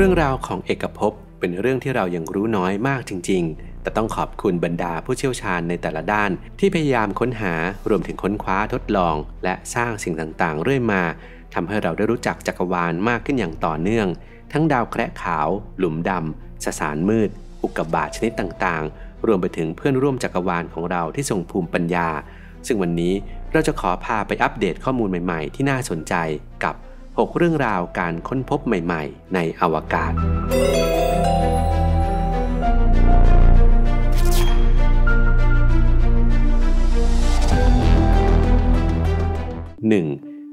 เรื่องราวของเอกภพเป็นเรื่องที่เรายังรู้น้อยมากจริง ๆ แต่ต้องขอบคุณบรรดาผู้เชี่ยวชาญในแต่ละด้าน ที่พยายามค้นหารวมถึงค้นคว้าทดลอง และสร้างสิ่งต่างๆ เรื่อยมาทำให้เราได้รู้จักจักรวาลมากขึ้นอย่างต่อเนื่อง ทั้งดาวแคระขาว หลุมดำสสารมืด อุกกาบาตชนิดต่างๆ รวมไปถึงเพื่อนร่วมจักรวาลของเราที่ทรงภูมิปัญญา ซึ่งวันนี้เราจะขอพาไปอัปเดตข้อมูลใหม่ ๆ ที่น่าสนใจกับ 6 เรื่องราวการค้นพบใหม่ๆ ในอวกาศ 1.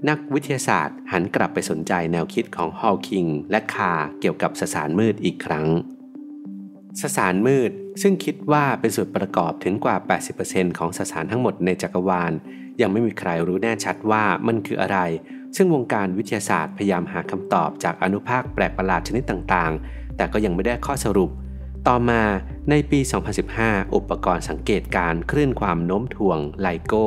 นักวิทยาศาสตร์หันกลับไปสนใจแนวคิดของฮอลคิงและคาเกี่ยวกับสสารมืดอีกครั้ง สสารมืดซึ่งคิดว่าเป็นส่วนประกอบถึงกว่า 80%ของสสารทั้งหมดในจักรวาล ยังไม่มีใครรู้แน่ชัดว่ามันคืออะไร ซึ่งวงการวิทยาศาสตร์พยายามหาคำตอบจากอนุภาคแปลกประหลาดชนิดต่างๆ แต่ก็ยังไม่ได้ข้อสรุป ต่อมาในปี 2015 อุปกรณ์สังเกตการคลื่นความโน้มถ่วงไลโก้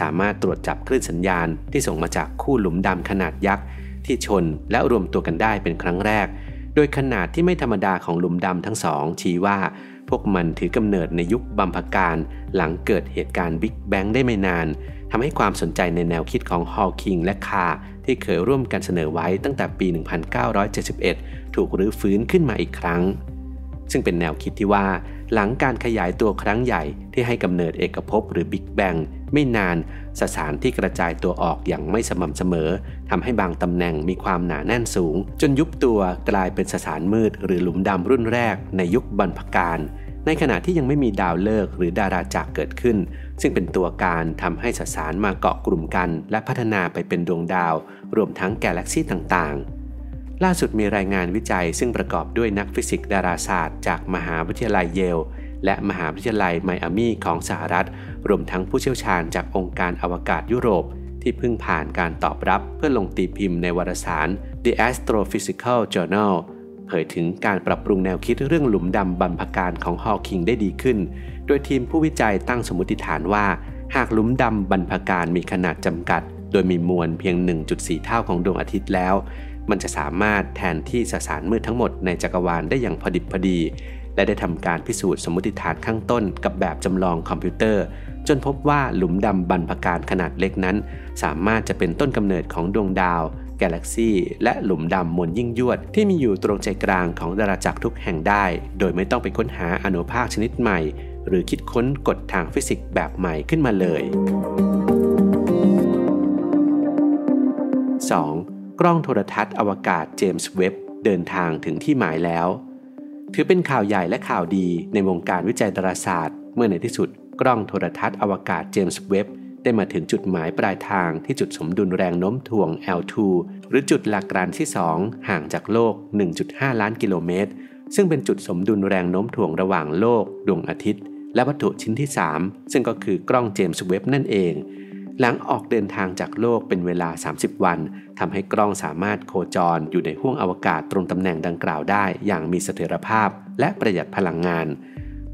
สามารถตรวจจับคลื่นสัญญาณที่ส่งมาจากคู่หลุมดำขนาดยักษ์ที่ชนและรวมตัวกันได้เป็นครั้งแรก โดยขนาดที่ไม่ธรรมดาของหลุมดำทั้งสอง ชี้ว่า พวกมันถือกำเนิดในยุคบัมพการหลังเกิดเหตุการณ์บิ๊กแบงได้ไม่นาน ทำให้ความสนใจในแนวคิดของฮอลคิงและคาที่เคยร่วมกันเสนอไว้ตั้งแต่ปี 1971 ถูกรื้อฟื้นขึ้นมาอีกครั้ง ซึ่งเป็นแนวคิดที่ว่า หลังการขยายตัวครั้งใหญ่ที่ให้กำเนิดเอกภพหรือบิ๊กแบงไม่นานสสารที่กระจายตัวออกอย่างไม่สม่ำเสมอทำให้บางตำแหน่งมีความหนาแน่นสูง จนยุบตัวกลายเป็นสสารมืด หรือหลุมดำรุ่นแรกในยุคบรรพการในขณะที่ยังไม่มีดาวเลิกหรือดาราจักรเกิดขึ้น ซึ่งเป็นตัวการทำให้สสารมาเกาะกลุ่มกันและพัฒนาไปเป็นดวงดาว รวมทั้งกาแล็กซี่ต่างๆ ล่าสุดมีรายงานวิจัยซึ่งประกอบด้วยนักฟิสิกส์ดาราศาสตร์จากมหาวิทยาลัยเยล และมหาวิทยาลัยไมอามีของสหรัฐ รวมทั้งผู้เชี่ยวชาญจากองค์การอวกาศยุโรป ที่เพิ่งผ่านการตอบรับเพื่อลงตีพิมพ์ในวารสาร The Astrophysical Journal เผยถึงการปรับปรุงแนวคิดเรื่องหลุมดำบรรพการของฮอลคิงได้ดีขึ้น โดยทีมผู้วิจัยตั้งสมมติฐานว่า หากหลุมดำบรรพการมีขนาดจำกัด โดยมีมวลเพียง 1.4 เท่าของดวงอาทิตย์แล้ว มันจะสามารถแทนที่สสารมืดทั้งหมดในจักรวาลได้อย่างพอดิบพอดี และได้ทำการพิสูจน์สมมติฐานข้างต้นกับแบบจำลองคอมพิวเตอร์ จนพบว่าหลุมดำบรรพการขนาดเล็กนั้น สามารถจะเป็นต้นกำเนิดของดวงดาวกาแล็กซี่และหลุมดำมวลยิ่งยวด ที่มีอยู่ตรงใจกลางของดาราจักรทุกแห่งได้ โดยไม่ต้องไปค้นหาอนุภาคชนิดใหม่ หรือคิดค้นกฎทางฟิสิกส์แบบใหม่ขึ้นมาเลย 2. กล้องโทรทัศน์อวกาศเจมส์เว็บเดินทางถึงที่หมายแล้ว ถือเป็นข่าวใหญ่และข่าวดีในวงการวิจัยดาราศาสตร์ เมื่อในที่สุดกล้องโทรทัศน์อวกาศเจมส์เว็บได้มาถึงจุดหมายปลายทางที่จุดสมดุลแรงโน้มถ่วง L2 หรือจุดหลักการที่ 2 ห่างจากโลก 1.5 ล้านกิโลเมตร ซึ่งเป็นจุดสมดุลแรงโน้มถ่วงระหว่างโลก ดวงอาทิตย์ และวัตถุชิ้นที่ 3 ซึ่งก็คือกล้องเจมส์เว็บนั่นเอง หลังออกเดินทางจากโลกเป็นเวลา 30 วันทำให้กล้องสามารถโคจรอยู่ในห้วงอวกาศตรงตำแหน่งดังกล่าวได้ อย่างมีเสถียรภาพ และประหยัดพลังงาน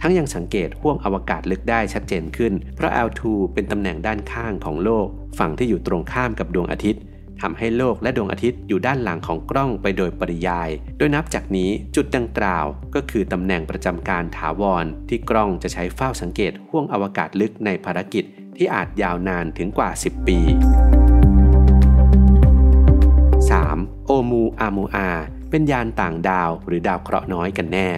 ทั้งยังสังเกตห้วงอวกาศลึกได้ชัดเจนขึ้น เพราะ L2 เป็นตำแหน่งด้านข้างของโลก ฝั่งที่อยู่ตรงข้ามกับดวงอาทิตย์ ทำให้โลกและดวงอาทิตย์อยู่ด้านหลังของกล้องไปโดยปริยาย โดยนับจากนี้จุดดังกล่าวก็คือตำแหน่งประจำการถาวร ที่กล้องจะใช้เฝ้าสังเกตห้วงอวกาศลึกในภารกิจที่อาจยาวนานถึงกว่า 10 ปี 3. โอมูอามูอา เป็นยานต่างดาวหรือดาวเคราะห์น้อยกันแน่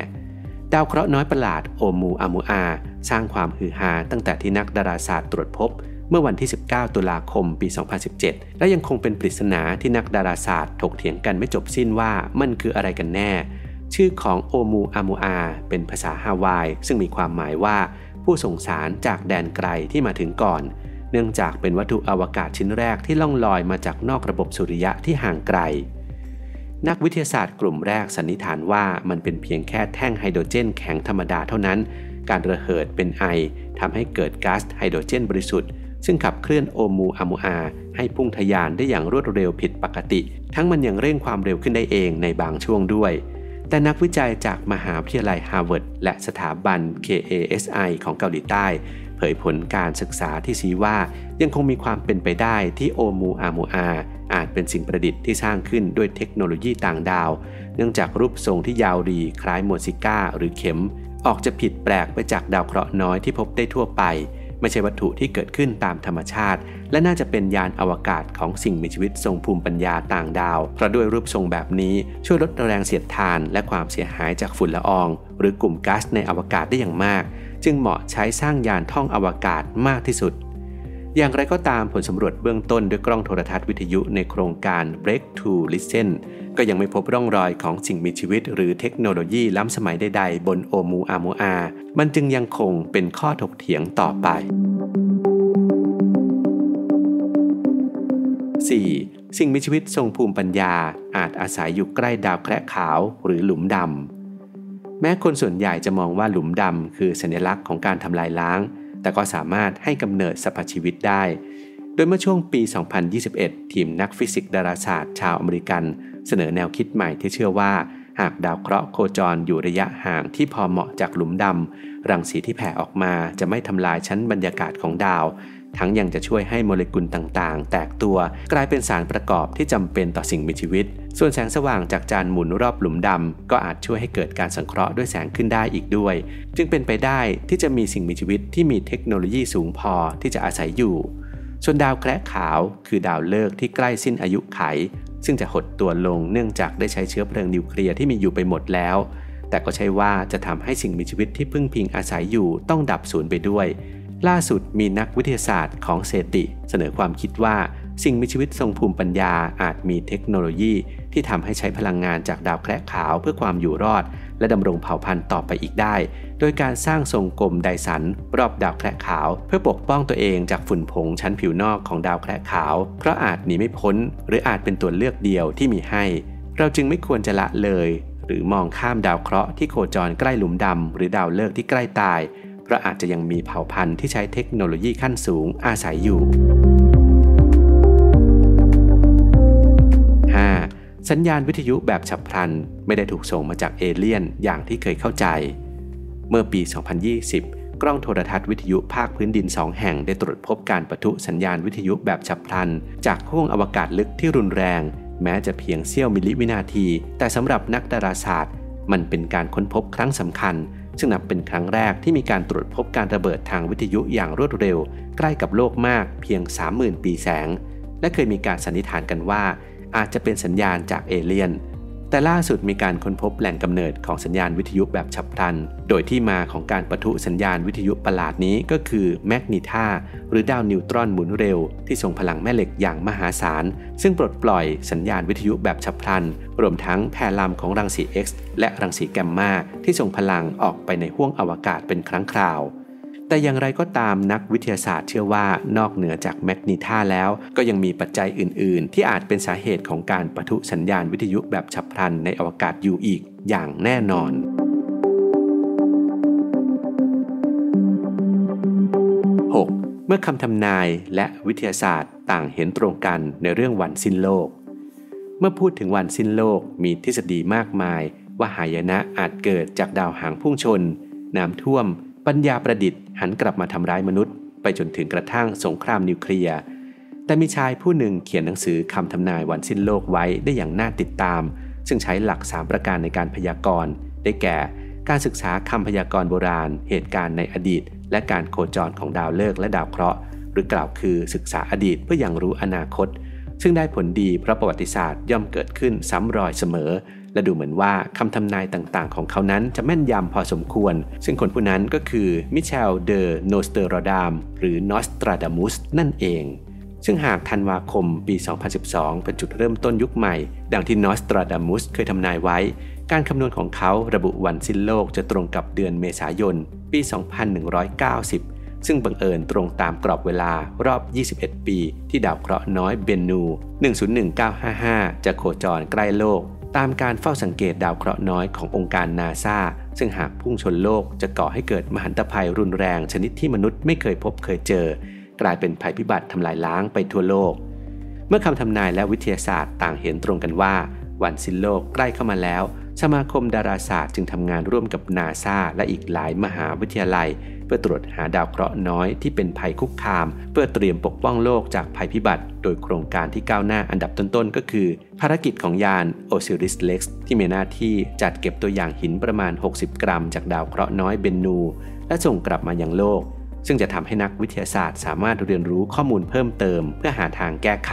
ดาวเคราะห์น้อยประหลาดโอมูอามูอา สร้างความฮือฮาตั้งแต่ที่นักดาราศาสตร์ตรวจพบ เมื่อวันที่ 19 ตุลาคม ปี 2017 และยังคงเป็นปริศนาที่นักดาราศาสตร์ถกเถียงกันไม่จบสิ้นว่ามันคืออะไรกันแน่ ชื่อของโอมูอามูอา เป็นภาษาฮาวาย ซึ่งมีความหมายว่า ผู้ส่งสารจากแดนไกลที่มาถึงก่อน เนื่องจากเป็นวัตถุอวกาศชิ้นแรกที่ล่องลอยมาจากนอกระบบสุริยะที่ห่างไกล นักวิทยาศาสตร์กลุ่มแรกสันนิษฐานว่ามันเป็นเพียงแค่แท่งไฮโดรเจนแข็งธรรมดาเท่านั้น การระเหิดเป็นไอทำให้เกิดก๊าซไฮโดรเจนบริสุทธิ์ ซึ่งขับเคลื่อนโอมูอามูอา ให้พุ่งทะยานได้อย่างรวดเร็วผิดปกติ ทั้งมันยังเร่งความเร็วขึ้นได้เองในบางช่วงด้วย แต่นักวิจัยจากมหาวิทยาลัยฮาร์วาร์ดและสถาบัน KASI ของเกาหลีใต้ เผยผลการศึกษาที่ชี้ว่ายังคงมีความเป็นไปได้ที่โอมูอามูอาอาจเป็นสิ่งประดิษฐ์ที่สร้างขึ้นด้วยเทคโนโลยีต่างดาว เนื่องจากรูปทรงที่ยาวดีคล้ายโมซิก้าหรือเข็ม ออกจะผิดแปลกไปจากดาวเคราะห์น้อยที่พบได้ทั่วไป ไม่ใช่วัตถุที่เกิดขึ้นตามธรรมชาติ และน่าจะเป็นยานอวกาศของสิ่งมีชีวิตทรงภูมิปัญญาต่างดาว เพราะด้วยรูปทรงแบบนี้ช่วยลดแรงเสียดทาน และความเสียหายจากฝุ่นละออง หรือกลุ่มก๊าซในอวกาศได้อย่างมาก จึงเหมาะใช้สร้างยานท่องอวกาศมากที่สุดอย่างไรก็ตามผลสำรวจเบื้องต้นด้วยกล้องโทรทัศน์วิทยุในโครงการ Break to Listen ก็ยังไม่พบร่องรอยของสิ่งมีชีวิตหรือเทคโนโลยีล้ำสมัยใดๆ บนโอมูอาโมอา มันจึงยังคงเป็นข้อถกเถียงต่อไป 4. สิ่งมีชีวิตทรงภูมิปัญญา อาจอาศัยอยู่ใกล้ดาวแคระขาวหรือหลุมดำ แม้คนส่วนใหญ่จะมองว่าหลุมดำคือสัญลักษณ์ของการทำลายล้าง แต่ก็สามารถให้กำเนิดสรรพชีวิตได้ โดยเมื่อช่วงปี 2021 ทีมนักฟิสิกส์ดาราศาสตร์ชาวอเมริกัน เสนอแนวคิดใหม่ที่เชื่อว่า หากดาวเคราะห์โคจรอยู่ระยะห่างที่พอเหมาะจากหลุมดำรังสีที่แผ่ออกมาจะไม่ทำลายชั้นบรรยากาศของดาว ทั้งยังจะช่วยให้โมเลกุลต่างๆ แตกตัวกลายเป็นสารประกอบที่จำเป็นต่อสิ่งมีชีวิต ส่วนแสงสว่างจากจานหมุนรอบหลุมดำก็อาจช่วยให้เกิดการสังเคราะห์ด้วยแสงขึ้นได้อีกด้วย จึงเป็นไปได้ที่จะมีสิ่งมีชีวิตที่มีเทคโนโลยีสูงพอที่จะอาศัยอยู่ส่วนดาวแคระขาวคือดาวฤกษ์ที่ใกล้สิ้นอายุไข ซึ่งจะหดตัวลงเนื่องจากได้ใช้เชื้อเพลิงนิวเคลียร์ที่มีอยู่ไปหมดแล้ว แต่ก็ใช่ว่าจะทำให้สิ่งมีชีวิตที่พึ่งพิงอาศัยอยู่ต้องดับสูญไปด้วย ล่าสุดมีนักวิทยาศาสตร์ของเซติ เสนอความคิดว่า สิ่งมีชีวิตทรงภูมิปัญญาอาจมีเทคโนโลยี ที่ทำให้ใช้พลังงานจากดาวแคระขาวเพื่อความอยู่รอด และดำรงเผ่าพันธุ์ต่อไปอีกได้ โดยการสร้างทรงกลมไดสันรอบดาวแคระขาว เพื่อปกป้องตัวเองจากฝุ่นผงชั้นผิวนอกของดาวแคระขาว เพราะอาจหนีไม่พ้น หรืออาจเป็นตัวเลือกเดียวที่มีให้ เราจึงไม่ควรจะละเลย หรือมองข้ามดาวเคราะห์ที่โคจรใกล้หลุมดำหรือดาวฤกษ์ที่ใกล้ตาย เพราะอาจจะยังมีเผ่าพันธุ์ที่ใช้เทคโนโลยีขั้นสูงอาศัยอยู่ สัญญาณวิทยุแบบฉับพลันไม่ได้ถูกส่งมาจากเอเลี่ยนอย่างที่เคยเข้าใจ เมื่อปี 2020 กล้องโทรทรรศน์วิทยุภาคพื้นดินสองแห่งได้ตรวจพบการปะทุสัญญาณวิทยุแบบฉับพลัน จากห้วงอวกาศลึกที่รุนแรง แม้จะเพียงเสี้ยวมิลลิวินาที แต่สำหรับนักดาราศาสตร์ มันเป็นการค้นพบครั้งสำคัญ ซึ่งนับเป็นครั้งแรกที่มีการตรวจพบการระเบิดทางวิทยุอย่างรวดเร็ว ใกล้กับโลกมากเพียง 30,000 ปีแสง และเคยมีการสันนิษฐานกันว่า อาจจะเป็นสัญญาณจากเอเลี่ยน แต่ล่าสุดมีการค้นพบแหล่งกำเนิดของสัญญาณวิทยุแบบฉับพลัน โดยที่มาของการปะทุสัญญาณวิทยุประหลาดนี้ก็คือแมกนีธาหรือดาวนิวตรอนหมุนเร็ว ที่ส่งพลังแม่เหล็กอย่างมหาศาล ซึ่งปลดปล่อยสัญญาณวิทยุแบบฉับพลัน รวมทั้งแพรลำของรังสี X และรังสีแกมมาที่ส่งพลังออกไปในห้วงอวกาศเป็นครั้งคราว แต่อย่างไรก็ตามนักวิทยาศาสตร์เชื่อว่านอกเหนือจากแมกนีท่าแล้ว ก็ยังมีปัจจัยอื่น ๆ ที่อาจเป็นสาเหตุของการปะทุสัญญาณวิทยุแบบฉับพลันในอวกาศอยู่อีกอย่างแน่นอนเมื่อคำทำนายและวิทยาศาสตร์ต่างเห็นตรงกันในเรื่องวันสิ้นโลก เมื่อพูดถึงวันสิ้นโลกมีทฤษฎีมากมาย ว่าหายนะอาจเกิดจากดาวหางพุ่งชน น้ำท่วม ปัญญาประดิษฐ์หันกลับมาทำร้ายมนุษย์ ไปจนถึงกระทั่งสงครามนิวเคลียร์ แต่มีชายผู้หนึ่งเขียนหนังสือคำทำนายวันสิ้นโลกไว้ได้อย่างน่าติดตาม ซึ่งใช้หลัก 3 ประการในการพยากรณ์ ได้แก่ การศึกษาคำพยากรณ์โบราณ เหตุการณ์ในอดีต และการโคจรของดาวฤกษ์และดาวเคราะห์ หรือกล่าวคือศึกษาอดีตเพื่ออยังรู้อนาคต ซึ่งได้ผลดีเพราะประวัติศาสตร์ย่อมเกิดขึ้นซ้ำรอยเสมอ และดูเหมือนว่าคำทำนายต่างๆ ของเขานั้นจะแม่นยำพอสมควร ซึ่งคนผู้นั้นก็คือมิเชลเดอโนสเตอรดามหรือนอสตราดามุสนั่นเอง ซึ่งหากธันวาคมปี 2012 เป็นจุดเริ่มต้นยุคใหม่ ดังที่นอสตราดามุสเคยทำนายไว้ การคำนวณของเขาระบุวันสิ้นโลกจะตรงกับเดือนเมษายน ปี 2190ซึ่งบังเอิญตรงตามกรอบเวลารอบ 21 ปี ที่ดาวเคราะห์น้อยเบนนู 101955 จะโคจรใกล้โลก ตามการเฝ้าสังเกตดาวเคราะห์น้อยขององค์การนาซาซึ่งหากพุ่งชนโลกจะก่อให้เกิดมหันตภัยรุนแรงชนิดที่มนุษย์ไม่เคยพบเคยเจอ กลายเป็นภัยพิบัติทำลายล้างไปทั่วโลก เมื่อคำทำนายและวิทยาศาสตร์ต่างเห็นตรงกันว่า วันสิ้นโลกใกล้เข้ามาแล้ว สมาคมดาราศาสตร์จึงทำงานร่วมกับนาซาและอีกหลายมหาวิทยาลัย เพื่อตรวจหาดาวเคราะห์น้อยที่เป็นภัยคุกคาม เพื่อเตรียมปกป้องโลกจากภัยพิบัติ โดยโครงการที่ก้าวหน้าอันดับต้นๆ ก็คือ ภารกิจของยาน Osiris Rex ที่มีหน้าที่จัดเก็บตัวอย่างหินประมาณ 60 กรัม จากดาวเคราะห์น้อยเบนนู และส่งกลับมายังโลก ซึ่งจะทำให้นักวิทยาศาสตร์สามารถเรียนรู้ข้อมูลเพิ่มเติม เพื่อหาทางแก้ไข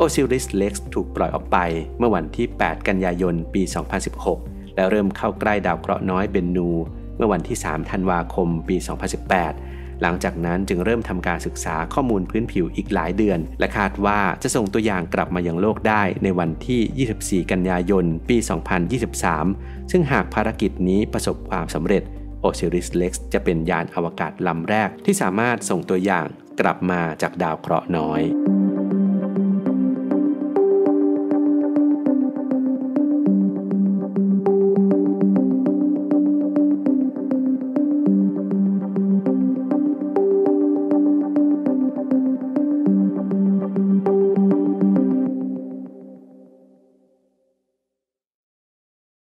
Osiris Rex ถูกปล่อยออกไปเมื่อวันที่ 8 กันยายน ปี 2016 และเริ่มเข้าใกล้ดาวเคราะห์น้อยเบนนู มื่อวันที่ 3 ธันวาคม ปี 2018 หลังจากนั้นจึงเริ่มทำการศึกษาข้อมูลพื้นผิวอีกหลายเดือน และคาดว่าจะส่งตัวอย่างกลับมายังโลกได้ในวันที่ 24 กันยายน ปี 2023 ซึ่งหากภารกิจนี้ประสบความสำเร็จ Osiris Rex จะเป็นยานอวกาศลำแรกที่สามารถส่งตัวอย่างกลับมาจากดาวเคราะห์น้อย